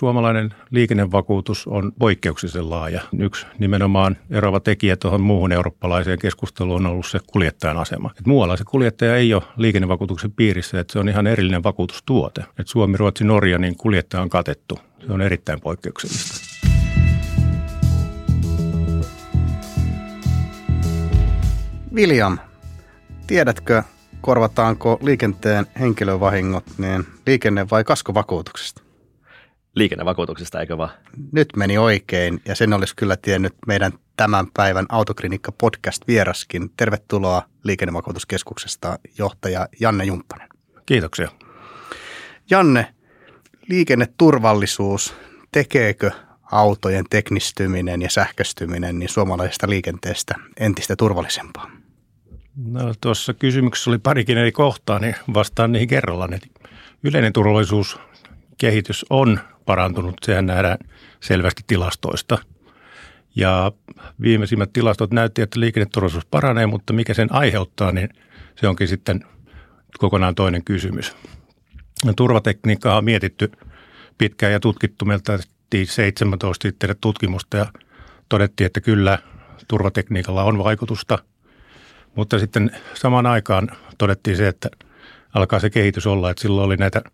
Suomalainen liikennevakuutus on poikkeuksellisen laaja. Yksi nimenomaan eroava tekijä tuohon muuhun eurooppalaiseen keskusteluun on ollut se kuljettajan asema. Et muualla se kuljettaja ei ole liikennevakuutuksen piirissä, että se on ihan erillinen vakuutustuote. Et Suomi, Ruotsi, Norja, niin kuljettaja on katettu. Se on erittäin poikkeuksellista. William, tiedätkö, korvataanko liikenteen henkilövahingot niin liikenne- vai kaskovakuutuksesta? Liikennevakuutuksesta, eikö vaan? Nyt meni oikein ja sen olisi kyllä tiennyt meidän tämän päivän Autoklinikka podcast vieraskin. Tervetuloa liikennevakuutuskeskuksesta johtaja Janne Jumppanen. Kiitoksia. Janne, liikenneturvallisuus, tekeekö autojen teknistyminen ja sähköstyminen niin suomalaisesta liikenteestä entistä turvallisempaa? No, tuossa kysymyksessä oli parikin eri kohtaa, niin vastaan niihin kerrallaan. Yleinen turvallisuus kehitys on parantunut. Sehän nähdään selvästi tilastoista. Ja viimeisimmät tilastot näytti, että liikenneturvallisuus paranee, mutta mikä sen aiheuttaa, niin se onkin sitten kokonaan toinen kysymys. Turvatekniikkaa on mietitty pitkään ja tutkittu. Meiltä 17 sitten tutkimusta ja todettiin, että kyllä turvatekniikalla on vaikutusta. Mutta sitten samaan aikaan todettiin se, että alkaa se kehitys olla, että silloin oli näitä –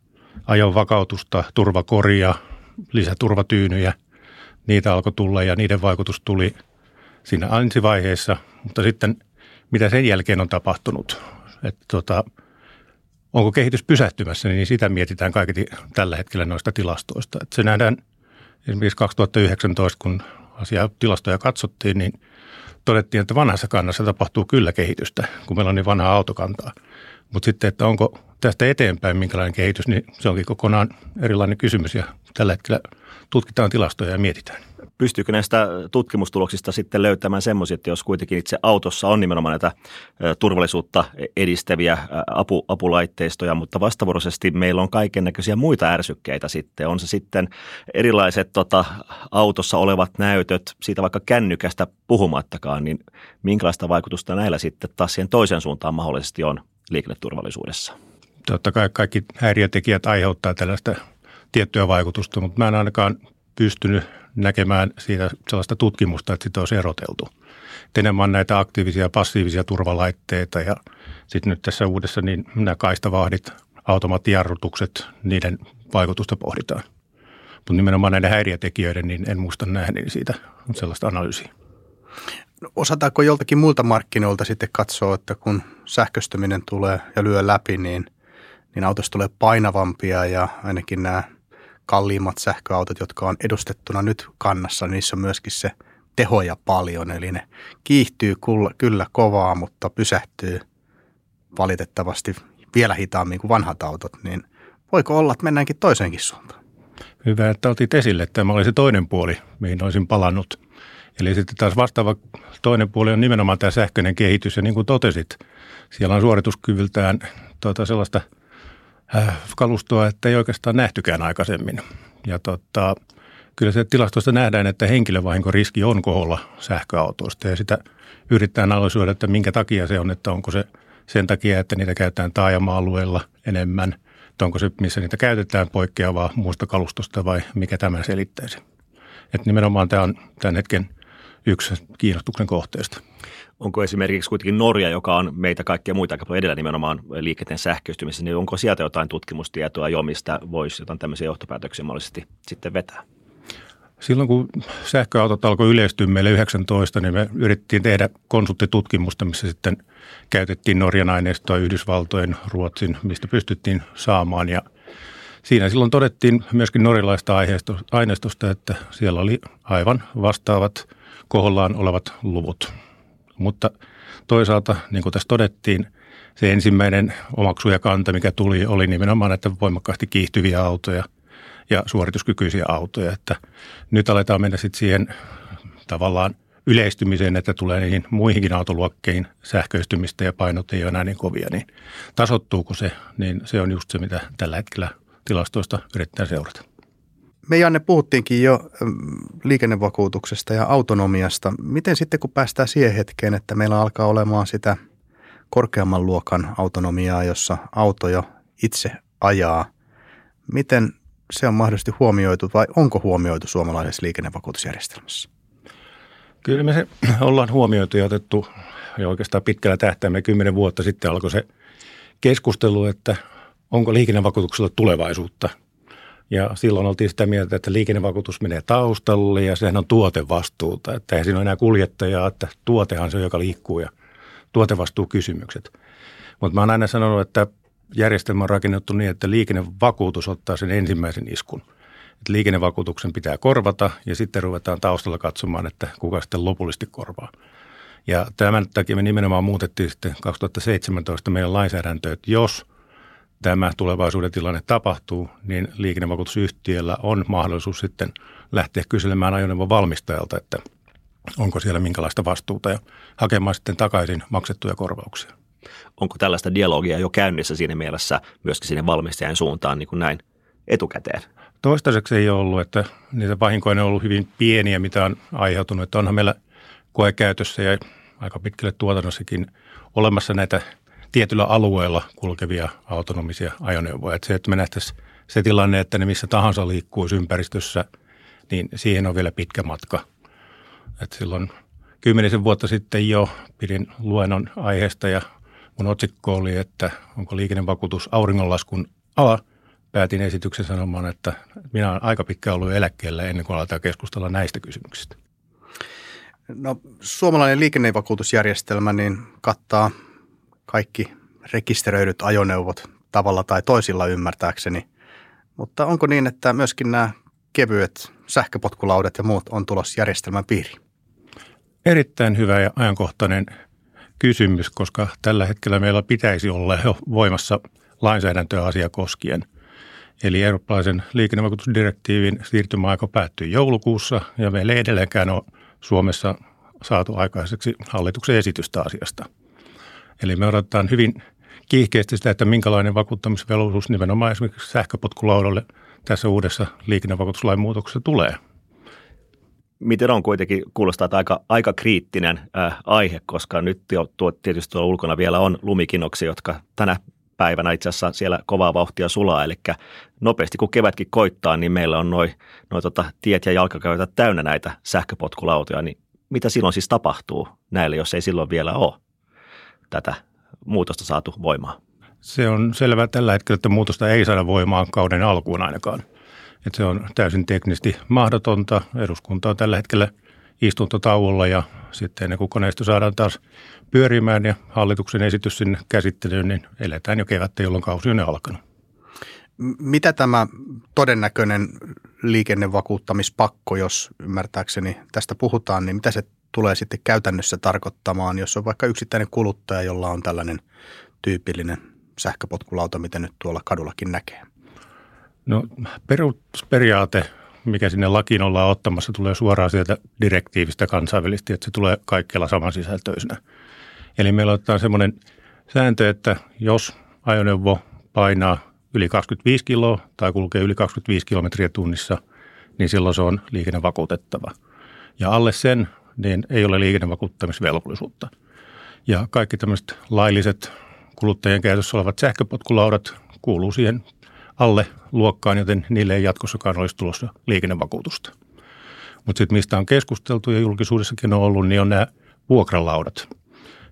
ajon vakautusta, turvakoria, lisäturvatyynyjä. Niitä alkoi tulla ja niiden vaikutus tuli siinä ensivaiheessa, mutta sitten mitä sen jälkeen on tapahtunut, että tota, onko kehitys pysähtymässä, niin sitä mietitään kaikki tällä hetkellä noista tilastoista. Että se nähdään esimerkiksi 2019, kun asiaa tilastoja katsottiin, niin todettiin, että vanhassa kannassa tapahtuu kyllä kehitystä, kun meillä on niin vanhaa autokantaa. Mutta sitten, että onko tästä eteenpäin minkälainen kehitys, niin se onkin kokonaan erilainen kysymys ja tällä hetkellä tutkitaan tilastoja ja mietitään. Pystyykö näistä tutkimustuloksista sitten löytämään semmoisia, että jos kuitenkin itse autossa on nimenomaan näitä turvallisuutta edistäviä apu, apulaitteistoja, mutta vastavuoroisesti meillä on kaiken näköisiä muita ärsykkeitä sitten. On se sitten erilaiset tota, autossa olevat näytöt, siitä vaikka kännykästä puhumattakaan, niin minkälaista vaikutusta näillä sitten taas siihen toisen suuntaan mahdollisesti on liikenneturvallisuudessa? Totta kai kaikki häiriötekijät aiheuttaa tällaista tiettyä vaikutusta, mutta mä en ainakaan pystynyt näkemään siitä sellaista tutkimusta, että sitä olisi eroteltu. Enemmän näitä aktiivisia ja passiivisia turvalaitteita ja sitten nyt tässä uudessa niin nämä kaistavahdit, automaattijarrutukset, niiden vaikutusta pohditaan. Mutta nimenomaan näiden häiriötekijöiden, niin en muista nähneeni siitä sellaista analyysiä. No, osataanko joltakin muilta markkinoilta sitten katsoa, että kun sähköstyminen tulee ja lyö läpi, niin, niin autosta tulee painavampia ja ainakin nämä kalliimmat sähköautot, jotka on edustettuna nyt kannassa, niin niissä on myöskin se tehoja paljon. Eli ne kiihtyy kyllä kovaa, mutta pysähtyy valitettavasti vielä hitaammin kuin vanhat autot. Niin voiko olla, että mennäänkin toiseenkin suuntaan? Hyvä, että otit esille. Tämä oli se toinen puoli, mihin olisin palannut. Eli sitten taas vastaava toinen puoli on nimenomaan tämä sähköinen kehitys. Ja niin kuin totesit, siellä on suorituskyvyltään tuota sellaista kalustoa, että ei oikeastaan nähtykään aikaisemmin. Ja tota, kyllä se tilastosta nähdään, että henkilövahinkoriski on koholla sähköautoista ja sitä yrittää analysoida, että minkä takia se on, että onko se sen takia, että niitä käytetään taajama-alueella enemmän, että onko se, missä niitä käytetään poikkeavaa muusta kalustosta vai mikä tämä selittäisi. Että nimenomaan tämä on tämän hetken – yksi kiinnostuksen kohteesta. Onko esimerkiksi kuitenkin Norja, joka on meitä kaikkia muita aika edellä nimenomaan liikenteen sähköistymisessä, niin onko sieltä jotain tutkimustietoa jo, mistä voisi jotain tämmöisiä johtopäätöksiä mahdollisesti sitten vetää? Silloin kun sähköautot alkoi yleistyä meille 19, niin me yritettiin tehdä konsulttitutkimusta, missä sitten käytettiin Norjan aineistoa, Yhdysvaltojen, Ruotsin, mistä pystyttiin saamaan. Ja siinä silloin todettiin myöskin norjalaista aineistosta, että siellä oli aivan vastaavat – kohollaan olevat luvut. Mutta toisaalta, niin kuin tässä todettiin, se ensimmäinen omaksuja kanta, mikä tuli, oli nimenomaan näitä voimakkaasti kiihtyviä autoja ja suorituskykyisiä autoja. Että nyt aletaan mennä sitten siihen tavallaan yleistymiseen, että tulee niihin muihinkin autoluokkeihin sähköistymistä ja painot ei ole enää niin kovia, niin tasottuuko se, niin se on just se, mitä tällä hetkellä tilastoista yritetään seurata. Me Janne puhuttiinkin jo mm, liikennevakuutuksesta ja autonomiasta. Miten sitten kun päästään siihen hetkeen, että meillä alkaa olemaan sitä korkeamman luokan autonomiaa, jossa auto jo itse ajaa, miten se on mahdollisesti huomioitu vai onko huomioitu suomalaisessa liikennevakuutusjärjestelmässä? Kyllä me se ollaan huomioitu ja otettu ja oikeastaan pitkällä tähtäimellä kymmenen vuotta sitten alkoi se keskustelu, että onko liikennevakuutuksella tulevaisuutta. Ja silloin oltiin sitä mieltä, että liikennevakuutus menee taustalle ja sehän on tuotevastuuta. Että eihän siinä ole enää kuljettajaa, että tuotehan se joka liikkuu ja tuotevastuukysymykset. Mutta mä oon aina sanonut, että järjestelmä on rakennettu niin, että liikennevakuutus ottaa sen ensimmäisen iskun. Että liikennevakuutuksen pitää korvata ja sitten ruvetaan taustalla katsomaan, että kuka sitten lopullisesti korvaa. Ja tämän takia me nimenomaan muutettiin sitten 2017 meidän lainsäädäntöä, että jos tämä tulevaisuuden tilanne tapahtuu, niin liikennevakuutusyhtiöllä on mahdollisuus sitten lähteä kyselemään ajoneuvon valmistajalta, että onko siellä minkälaista vastuuta ja hakemaan sitten takaisin maksettuja korvauksia. Onko tällaista dialogia jo käynnissä siinä mielessä myöskin sinne valmistajan suuntaan niin kuin näin etukäteen? Toistaiseksi ei ole ollut, että niitä vahinkoja on ollut hyvin pieniä, mitä on aiheutunut. Että onhan meillä koekäytössä ja aika pitkälle tuotannossakin olemassa näitä tietyllä alueella kulkevia autonomisia ajoneuvoja. Että se, että me nähtäisiin se tilanne, että ne missä tahansa liikkuisi ympäristössä, niin siihen on vielä pitkä matka. Et silloin kymmenisen vuotta sitten jo pidin luennon aiheesta ja mun otsikko oli, että onko liikennevakuutus auringonlaskun ala. Päätin esityksen sanomaan, että minä olen aika pitkään ollut eläkkeellä ennen kuin aletaan keskustella näistä kysymyksistä. No, suomalainen liikennevakuutusjärjestelmä niin kattaa kaikki rekisteröidyt ajoneuvot tavalla tai toisilla ymmärtääkseni. Mutta onko niin, että myöskin nämä kevyet sähköpotkulaudat ja muut on tulossa järjestelmän piiriin? Erittäin hyvä ja ajankohtainen kysymys, koska tällä hetkellä meillä pitäisi olla jo voimassa lainsäädäntöä asia koskien. Eli eurooppalaisen liikennevakuutusdirektiivin siirtymäaika päättyi joulukuussa ja meillä ei edelleenkään ole Suomessa saatu aikaiseksi hallituksen esitystä asiasta. Eli me odotetaan hyvin kiihkeästi sitä, että minkälainen vakuuttamisvelvollisuus nimenomaan esimerkiksi sähköpotkulaudalle tässä uudessa liikennevakuutuslain muutoksessa tulee. Miten on kuitenkin, kuulostaa että aika, aika kriittinen äh, aihe, koska nyt jo tuo, tietysti tuolla ulkona vielä on lumikinoksia, jotka tänä päivänä itse asiassa siellä kovaa vauhtia sulaa, eli nopeasti kun kevätkin koittaa, niin meillä on noin noi tota, tiet ja jalkakäytät täynnä näitä sähköpotkulautoja, niin mitä silloin siis tapahtuu näille, jos ei silloin vielä ole tätä muutosta saatu voimaan? Se on selvää tällä hetkellä, että muutosta ei saada voimaan kauden alkuun ainakaan. Että se on täysin teknisesti mahdotonta. Eduskunta on tällä hetkellä istuntotauolla ja sitten ennen kuin koneisto saadaan taas pyörimään ja hallituksen esitys sinne käsittelyyn, niin eletään jo kevättä, jolloin kausi on alkanut. Mitä tämä todennäköinen liikennevakuuttamispakko, jos ymmärtääkseni tästä puhutaan, niin mitä se tulee sitten käytännössä tarkoittamaan, jos on vaikka yksittäinen kuluttaja, jolla on tällainen tyypillinen sähköpotkulauta, mitä nyt tuolla kadullakin näkee? No perusperiaate, mikä sinne lakiin ollaan ottamassa, tulee suoraan sieltä direktiivistä kansainvälisesti, että se tulee kaikkialla samansisältöisenä. Eli meillä otetaan semmoinen sääntö, että jos ajoneuvo painaa yli 25 kiloa tai kulkee yli 25 kilometriä tunnissa, niin silloin se on liikennevakuutettava. Ja alle sen niin ei ole liikennevakuuttamisvelvollisuutta. Ja kaikki tämmöiset lailliset kuluttajien käytössä olevat sähköpotkulaudat kuuluu siihen alle luokkaan, joten niille ei jatkossakaan olisi tulossa liikennevakuutusta. Mutta sitten mistä on keskusteltu ja julkisuudessakin on ollut, niin on nämä vuokralaudat.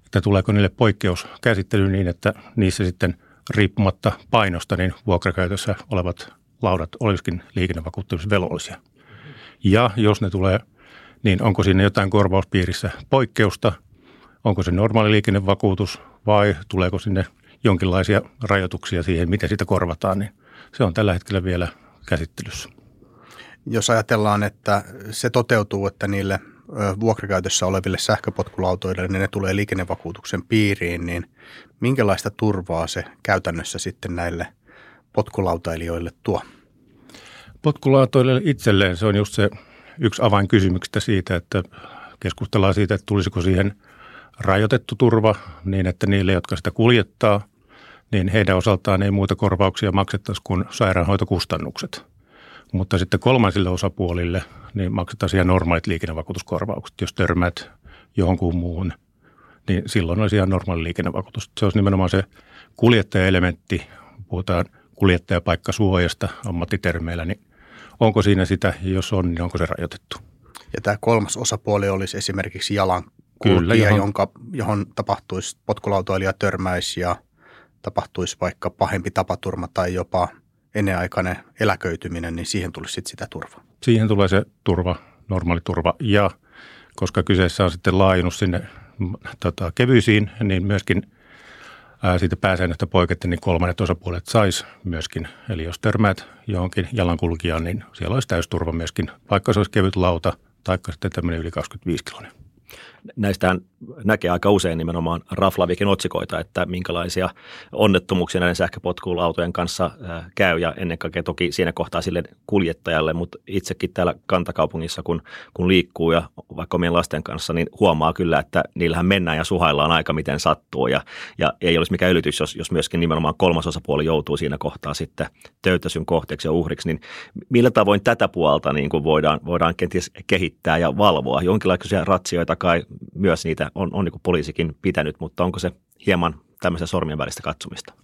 Että tuleeko niille poikkeuskäsittely niin, että niissä sitten riippumatta painosta, niin vuokrakäytössä olevat laudat olisikin liikennevakuuttamisvelvollisia. Ja jos ne tulee, niin onko siinä jotain korvauspiirissä poikkeusta, onko se normaali liikennevakuutus vai tuleeko sinne jonkinlaisia rajoituksia siihen, miten sitä korvataan, niin se on tällä hetkellä vielä käsittelyssä. Jos ajatellaan, että se toteutuu, että niille vuokrakäytössä oleville sähköpotkulautoille, niin ne tulee liikennevakuutuksen piiriin, niin minkälaista turvaa se käytännössä sitten näille potkulautailijoille tuo? Potkulautoille itselleen se on just se yksi avainkysymyksistä siitä, että keskustellaan siitä, että tulisiko siihen rajoitettu turva niin, että niille, jotka sitä kuljettaa, niin heidän osaltaan ei muita korvauksia maksettaisi kuin sairaanhoitokustannukset. Mutta sitten kolmansille osapuolille niin maksetaan ihan normaalit liikennevakuutuskorvaukset. Jos törmät johonkin muuhun, niin silloin olisi ihan normaali liikennevakuutus. Se olisi nimenomaan se kuljettajaelementti, puhutaan kuljettajapaikkasuojasta ammattitermeillä, niin onko siinä sitä, jos on, niin onko se rajoitettu? Ja tämä kolmas osapuoli olisi esimerkiksi jalan Kyllä, johon... jonka, johon tapahtuisi potkulautoilija törmäis ja tapahtuisi vaikka pahempi tapaturma tai jopa ennenaikainen eläköityminen, niin siihen tulisi sitten sitä turvaa. Siihen tulee se turva, normaali turva ja koska kyseessä on sitten laajennus sinne tota, kevyisiin, niin myöskin ää, siitä pääsäännöstä poikette, niin kolmannet osapuolet sais myöskin. Eli jos törmäät johonkin jalankulkijaan, niin siellä olisi täysturva myöskin, vaikka se olisi kevyt lauta, taikka sitten tämmöinen yli 25 kiloinen näistähän näkee aika usein nimenomaan Raflavikin otsikoita, että minkälaisia onnettomuuksia näiden sähköpotkulautojen kanssa käy. Ja ennen kaikkea toki siinä kohtaa sille kuljettajalle, mutta itsekin täällä kantakaupungissa kun, kun liikkuu ja vaikka omien lasten kanssa, niin huomaa kyllä, että niillähän mennään ja suhaillaan aika miten sattuu. Ja, ja ei olisi mikään ylitys, jos, jos myöskin nimenomaan kolmas osapuoli joutuu siinä kohtaa sitten töytäsyn kohteeksi ja uhriksi, niin millä tavoin tätä puolta niin kuin voidaan, voidaan kenties kehittää ja valvoa? Jonkinlaisia ratsioita kai myös niitä on, on niin poliisikin pitänyt, mutta onko se hieman tämmöistä sormien välistä katsomista?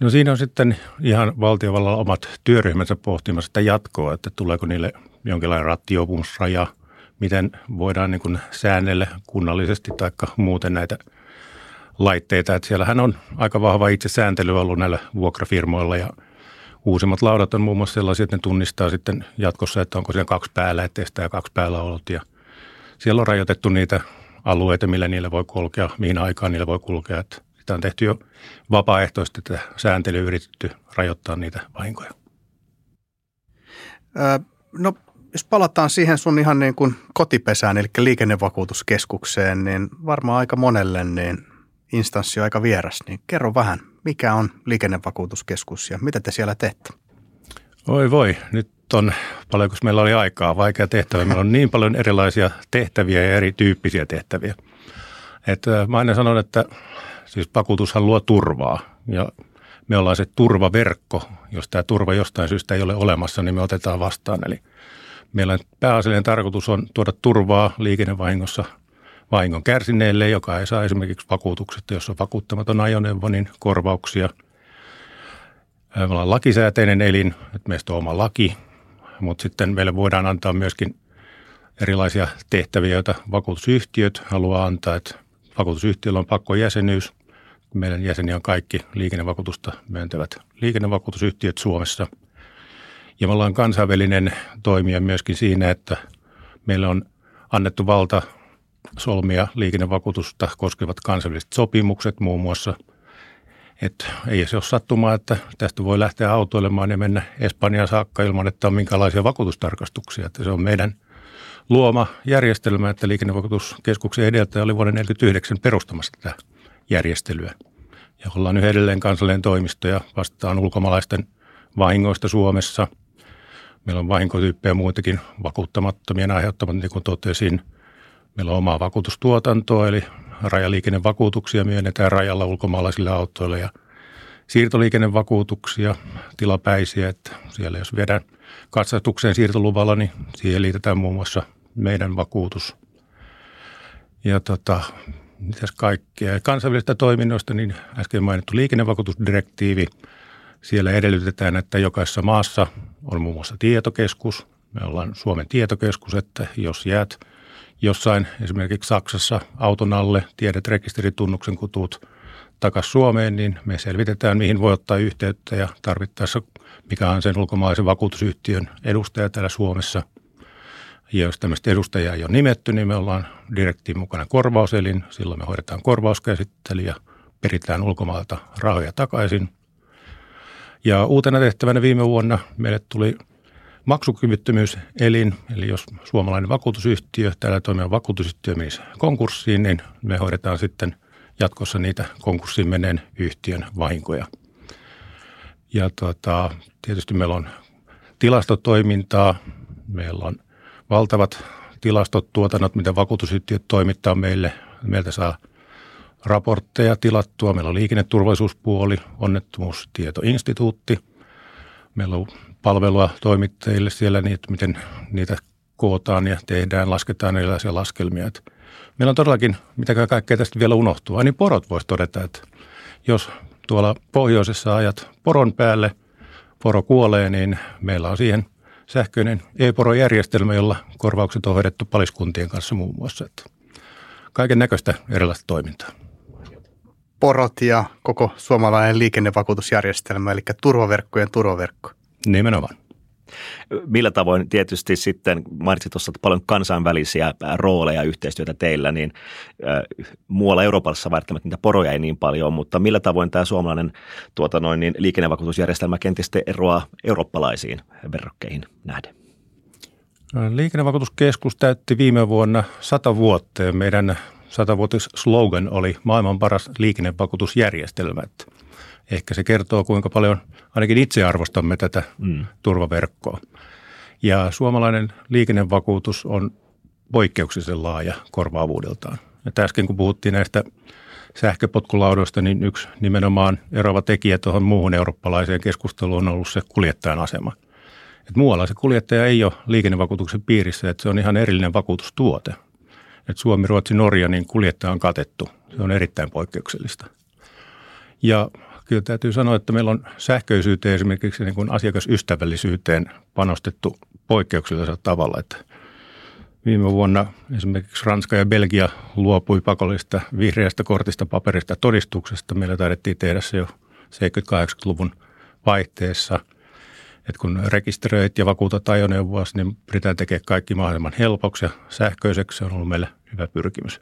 No siinä on sitten ihan valtiovallalla omat työryhmänsä pohtimassa sitä jatkoa, että tuleeko niille jonkinlainen rattiopumusraja, miten voidaan niin kuin säännellä kunnallisesti tai muuten näitä laitteita. Että siellähän on aika vahva itsesääntely ollut näillä vuokrafirmoilla ja uusimmat laudat on muun muassa sellaisia, että ne tunnistaa sitten jatkossa, että onko siellä kaksi päällä, sitä kaksi päällä ollut ja siellä on rajoitettu niitä alueita, millä niillä voi kulkea, mihin aikaan niillä voi kulkea. Että sitä on tehty jo vapaaehtoisesti, että sääntely yritetty rajoittaa niitä vahinkoja. Öö, no jos palataan siihen sun ihan niin kuin kotipesään, eli liikennevakuutuskeskukseen, niin varmaan aika monelle niin instanssi on aika vieras. Niin kerro vähän, mikä on liikennevakuutuskeskus ja mitä te siellä teette? Oi voi, nyt on, paljonko meillä oli aikaa, vaikea tehtävä. Meillä on niin paljon erilaisia tehtäviä ja erityyppisiä tehtäviä. Että mä aina sanon, että siis vakuutushan luo turvaa ja me ollaan se turvaverkko. Jos tämä turva jostain syystä ei ole olemassa, niin me otetaan vastaan. Eli meillä pääasiallinen tarkoitus on tuoda turvaa liikennevahingossa vahingon kärsineelle, joka ei saa esimerkiksi vakuutuksesta, jos on vakuuttamaton ajoneuvo, niin korvauksia. Me ollaan lakisääteinen elin, että meistä on oma laki, mutta sitten meille voidaan antaa myöskin erilaisia tehtäviä, joita vakuutusyhtiöt haluaa antaa. Että vakuutusyhtiöllä on pakkojäsenyys. Meidän jäseniä on kaikki liikennevakuutusta myöntävät liikennevakuutusyhtiöt Suomessa. Ja me ollaan kansainvälinen toimija myöskin siinä, että meillä on annettu valta solmia liikennevakuutusta koskevat kansainväliset sopimukset muun muassa – että ei se ole sattumaa, että tästä voi lähteä autoilemaan ja mennä Espanjaan saakka ilman, että on minkälaisia vakuutustarkastuksia. Että se on meidän luoma järjestelmä, että liikennevakuutuskeskuksen edeltäjä oli vuoden 1949 perustamassa tätä järjestelyä. Ja ollaan yhä edelleen kansallinen toimisto ja vastataan ulkomaalaisten vahingoista Suomessa. Meillä on vahinkotyyppejä muitakin vakuuttamattomien aiheuttamat, niin kuin totesin. Meillä on omaa vakuutustuotantoa, eli rajaliikennevakuutuksia myönnetään rajalla ulkomaalaisille autoille ja siirtoliikennevakuutuksia tilapäisiä, että siellä jos viedään katsastukseen siirtoluvalla, niin siihen liitetään muun muassa meidän vakuutus. Ja tota, mitäs kaikkea. Kansainvälisistä toiminnoista, niin äsken mainittu liikennevakuutusdirektiivi. Siellä edellytetään, että jokaisessa maassa on muun muassa tietokeskus. Me ollaan Suomen tietokeskus, että jos jäät – jossain esimerkiksi Saksassa auton alle, tiedät rekisteritunnuksen, kun tuut takaisin Suomeen, niin me selvitetään, mihin voi ottaa yhteyttä ja tarvittaessa, mikä on sen ulkomaalaisen vakuutusyhtiön edustaja täällä Suomessa. Ja jos tämmöistä edustajaa ei ole nimetty, niin me ollaan direktiin mukana korvauselin. Silloin me hoidetaan korvauskäsittely ja peritään ulkomailta rahoja takaisin. Ja uutena tehtävänä viime vuonna meille tuli – maksukyvyttömyyselin, eli jos suomalainen vakuutusyhtiö, täällä toimiva vakuutusyhtiö menisi konkurssiin, niin me hoidetaan sitten jatkossa niitä konkurssiin meneen yhtiön vahinkoja. Ja tota, tietysti meillä on tilastotoimintaa, meillä on valtavat tilastot, tuotannot, mitä vakuutusyhtiöt toimittaa meille. Meiltä saa raportteja tilattua. Meillä on liikenneturvallisuuspuoli, onnettomuustietoinstituutti. Meillä on palvelua toimittajille siellä, niin, että miten niitä kootaan ja tehdään, lasketaan erilaisia laskelmia. Että meillä on todellakin, mitä kaikkea tästä vielä unohtuu. Niin porot voisi todeta, että jos tuolla pohjoisessa ajat poron päälle, poro kuolee, niin meillä on siihen sähköinen e-porojärjestelmä, jolla korvaukset on hoidettu paliskuntien kanssa muun muassa. Että kaiken näköistä erilaista toimintaa. Porot ja koko suomalainen liikennevakuutusjärjestelmä, eli turvaverkkojen turvaverkko. Nimenomaan. Millä tavoin tietysti sitten, mainitsit tuossa paljon kansainvälisiä rooleja yhteistyötä teillä, niin äh, muualla Euroopassa välttämättä niitä poroja ei niin paljon, mutta millä tavoin tämä suomalainen tuota noin, niin liikennevakuutusjärjestelmä kenties eroaa eurooppalaisiin verrokkeihin nähden? Liikennevakuutuskeskus täytti viime vuonna sata vuotta ja meidän satavuotis slogan oli maailman paras liikennevakuutusjärjestelmä. Ehkä se kertoo, kuinka paljon ainakin itse arvostamme tätä mm. turvaverkkoa. Ja suomalainen liikennevakuutus on poikkeuksellisen laaja korvaavuudeltaan. Ja äsken kun puhuttiin näistä sähköpotkulaudoista, niin yksi nimenomaan eroava tekijä tuohon muuhun eurooppalaiseen keskusteluun on ollut se kuljettajan asema. Et muualla se kuljettaja ei ole liikennevakuutuksen piirissä, että se on ihan erillinen vakuutustuote. Et Suomi, Ruotsi, Norja, niin kuljettaja on katettu. Se on erittäin poikkeuksellista. Ja kyllä täytyy sanoa, että meillä on sähköisyyteen esimerkiksi niin kuin asiakasystävällisyyteen panostettu poikkeuksellisella tavalla. Että viime vuonna esimerkiksi Ranska ja Belgia luopui pakollista vihreästä kortista paperista todistuksesta. Meillä taidettiin tehdä se jo 70-80-luvun vaihteessa. että kun rekisteröit ja vakuutat ajoneuvoa, niin pyritään tekemään kaikki mahdollisimman helpoksi ja sähköiseksi. Se on ollut meille hyvä pyrkimys.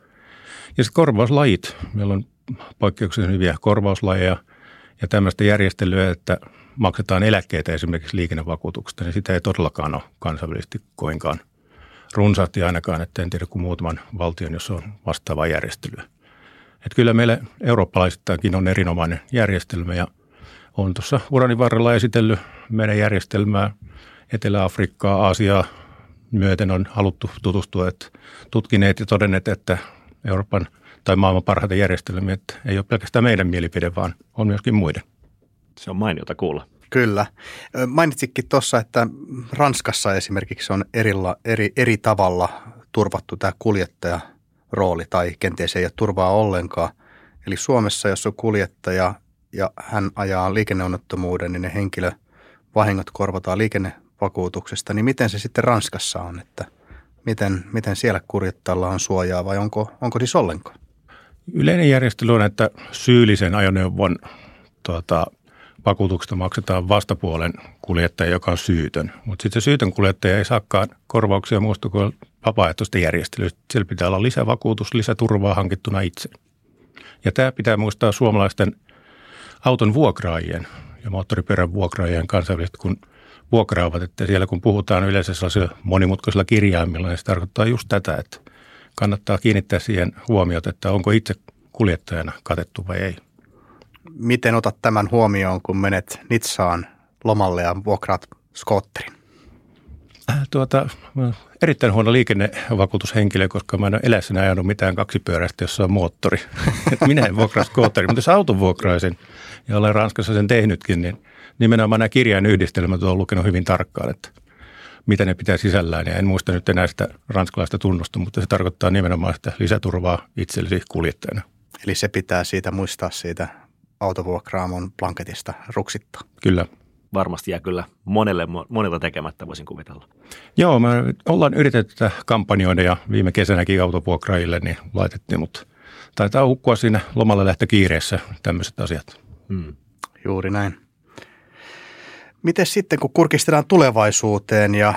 Ja sitten korvauslajit. Meillä on poikkeuksellisen hyviä korvauslajeja – ja tämmöistä järjestelyä, että maksetaan eläkkeitä esimerkiksi liikennevakuutuksesta, niin sitä ei todellakaan ole kansainvälisesti koinkaan runsaasti ainakaan, että en tiedä kuin muutaman valtion, jos on vastaavaa järjestelyä. Että kyllä meillä eurooppalaisittainkin on erinomainen järjestelmä ja on tuossa urani varrella esitellyt meidän järjestelmää Etelä-Afrikkaa, Aasiaa myöten on haluttu tutustua, että tutkineet ja todenneet, että Euroopan – tai maailman parhaita järjestelmiä, että ei ole pelkästään meidän mielipide, vaan on myöskin muiden. Se on mainiota kuulla. Kyllä. Mainitsikin tuossa, että Ranskassa esimerkiksi on erilla, eri, eri tavalla turvattu tämä kuljettaja rooli tai kenties ei ole turvaa ollenkaan. Eli Suomessa, jos on kuljettaja ja hän ajaa liikenneonnettomuuden, niin ne henkilövahingot korvataan liikennevakuutuksesta. Niin miten se sitten Ranskassa on, että miten, miten siellä kuljettajalla on suojaa vai onko, onko siis ollenkaan? Yleinen järjestely on, että syyllisen ajoneuvon tuota, vakuutuksesta maksetaan vastapuolen kuljettaja, joka on syytön. Mutta sitten se syytön kuljettaja ei saakaan korvauksia muusta kuin vapaaehtoista järjestelystä. Siellä pitää olla lisävakuutus, lisäturvaa hankittuna itse. Ja tämä pitää muistaa suomalaisten auton vuokraajien ja moottoripyörän vuokraajien kansainvälisesti, kun vuokraavat, että siellä kun puhutaan yleensä sellaisilla monimutkaisilla kirjaimilla, niin se tarkoittaa just tätä, että kannattaa kiinnittää siihen huomiota, että onko itse kuljettajana katettu vai ei. Miten otat tämän huomioon, kun menet Nitsaan lomalle ja vuokraat skootterin? Äh, tuota, erittäin huono liikennevakuutushenkilö, koska mä en ole elässäni ajanut mitään kaksipyöräistä, jossa on moottori. Minä en vuokraa skootterin, mutta jos auton vuokraisin ja olen Ranskassa sen tehnytkin, niin nimenomaan nämä kirjain yhdistelmät on lukenut hyvin tarkkaan, että mitä ne pitää sisällään. Ja en muista nyt enää sitä ranskalaista tunnusta, mutta se tarkoittaa nimenomaan sitä lisäturvaa itsellesi kuljettajana. Eli se pitää siitä muistaa siitä autovuokraamon blanketista ruksittaa. Kyllä. Varmasti ja kyllä monelle, monelta tekemättä voisin kuvitella. Joo, me ollaan yritetty tätä kampanjoida ja viime kesänäkin autovuokraajille niin laitettiin, mutta taitaa hukkua siinä lomalle lähtö kiireessä tämmöiset asiat. Hmm. Juuri näin. Miten sitten, kun kurkistetaan tulevaisuuteen ja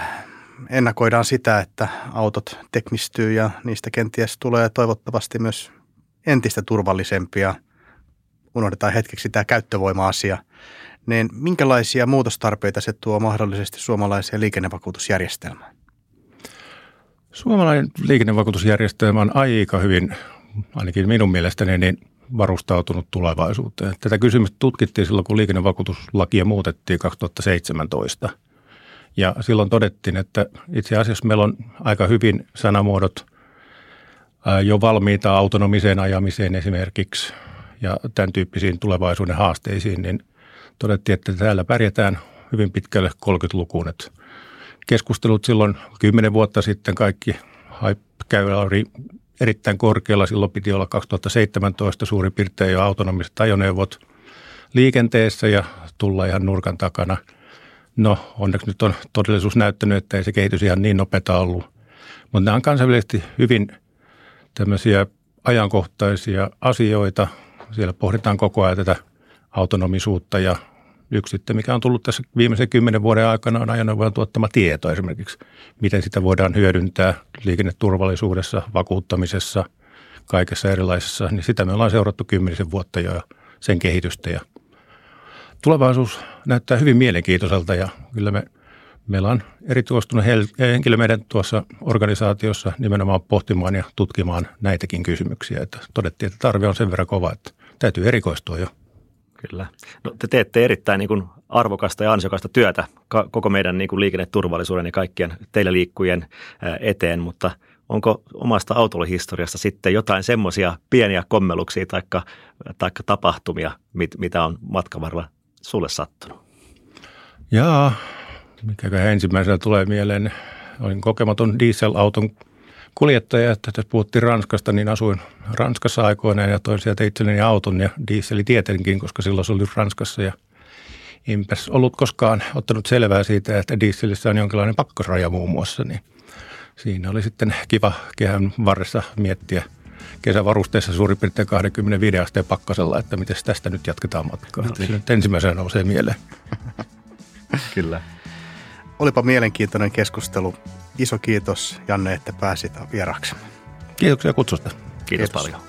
ennakoidaan sitä, että autot teknistyy ja niistä kenties tulee toivottavasti myös entistä turvallisempia, unohdetaan hetkeksi tämä käyttövoima-asia, niin minkälaisia muutostarpeita se tuo mahdollisesti suomalaiseen liikennevakuutusjärjestelmään? Suomalainen liikennevakuutusjärjestelmä on aika hyvin, ainakin minun mielestäni, niin varustautunut tulevaisuuteen. Tätä kysymystä tutkittiin silloin, kun liikennevakuutuslakia muutettiin 2017. Ja silloin todettiin, että itse asiassa meillä on aika hyvin sanamuodot jo valmiita autonomiseen ajamiseen esimerkiksi ja tämän tyyppisiin tulevaisuuden haasteisiin, niin todettiin, että täällä pärjätään hyvin pitkälle 30-lukuun. Että keskustelut silloin 10 vuotta sitten kaikki käy oli erittäin korkealla. Silloin piti olla 2017 suurin piirtein jo autonomiset ajoneuvot liikenteessä ja tulla ihan nurkan takana. No onneksi nyt on todellisuus näyttänyt, että ei se kehitys ihan niin nopeata ollut. Mutta nämä on kansainvälisesti hyvin tämmöisiä ajankohtaisia asioita. Siellä pohditaan koko ajan tätä autonomisuutta ja yksi sitten, mikä on tullut tässä viimeisen kymmenen vuoden aikana, on ajoneuvojen tuottama tieto esimerkiksi. Miten sitä voidaan hyödyntää liikenneturvallisuudessa, vakuuttamisessa, kaikessa erilaisessa. Niin sitä me ollaan seurattu kymmenisen vuotta jo sen kehitystä. Ja tulevaisuus näyttää hyvin mielenkiintoiselta ja kyllä me, meillä on erikoistunut henkilö meidän tuossa organisaatiossa nimenomaan pohtimaan ja tutkimaan näitäkin kysymyksiä. Että todettiin, että tarve on sen verran kova, että täytyy erikoistua jo. Kyllä. No, te teette erittäin niin kuin arvokasta ja ansiokasta työtä koko meidän niin kuin liikenneturvallisuuden ja kaikkien teillä liikkujien eteen, mutta onko omasta autolihistoriasta sitten jotain semmoisia pieniä kommelluksia tai tapahtumia, mit, mitä on matkan varrella sulle sattunut? Jaa, mikä ensimmäisenä tulee mieleen, olin kokematon dieselauton kuljettaja, että tässä puhuttiin Ranskasta, niin asuin Ranskassa aikoinaan ja toin sieltä itselleni auton ja dieseli tietenkin, koska silloin se oli Ranskassa ja enpäs ollut koskaan ottanut selvää siitä, että dieselissä on jonkinlainen pakkosraja muun muassa, niin siinä oli sitten kiva kehän varressa miettiä kesävarusteessa suurin piirtein 25 asteen pakkasella, että miten tästä nyt jatketaan matkaa. Se nyt ensimmäisenä nousee mieleen. Kyllä. Olipa mielenkiintoinen keskustelu. Iso kiitos Janne, että pääsit vieraksi. Kiitoksia kutsusta. Kiitos, kiitos. paljon.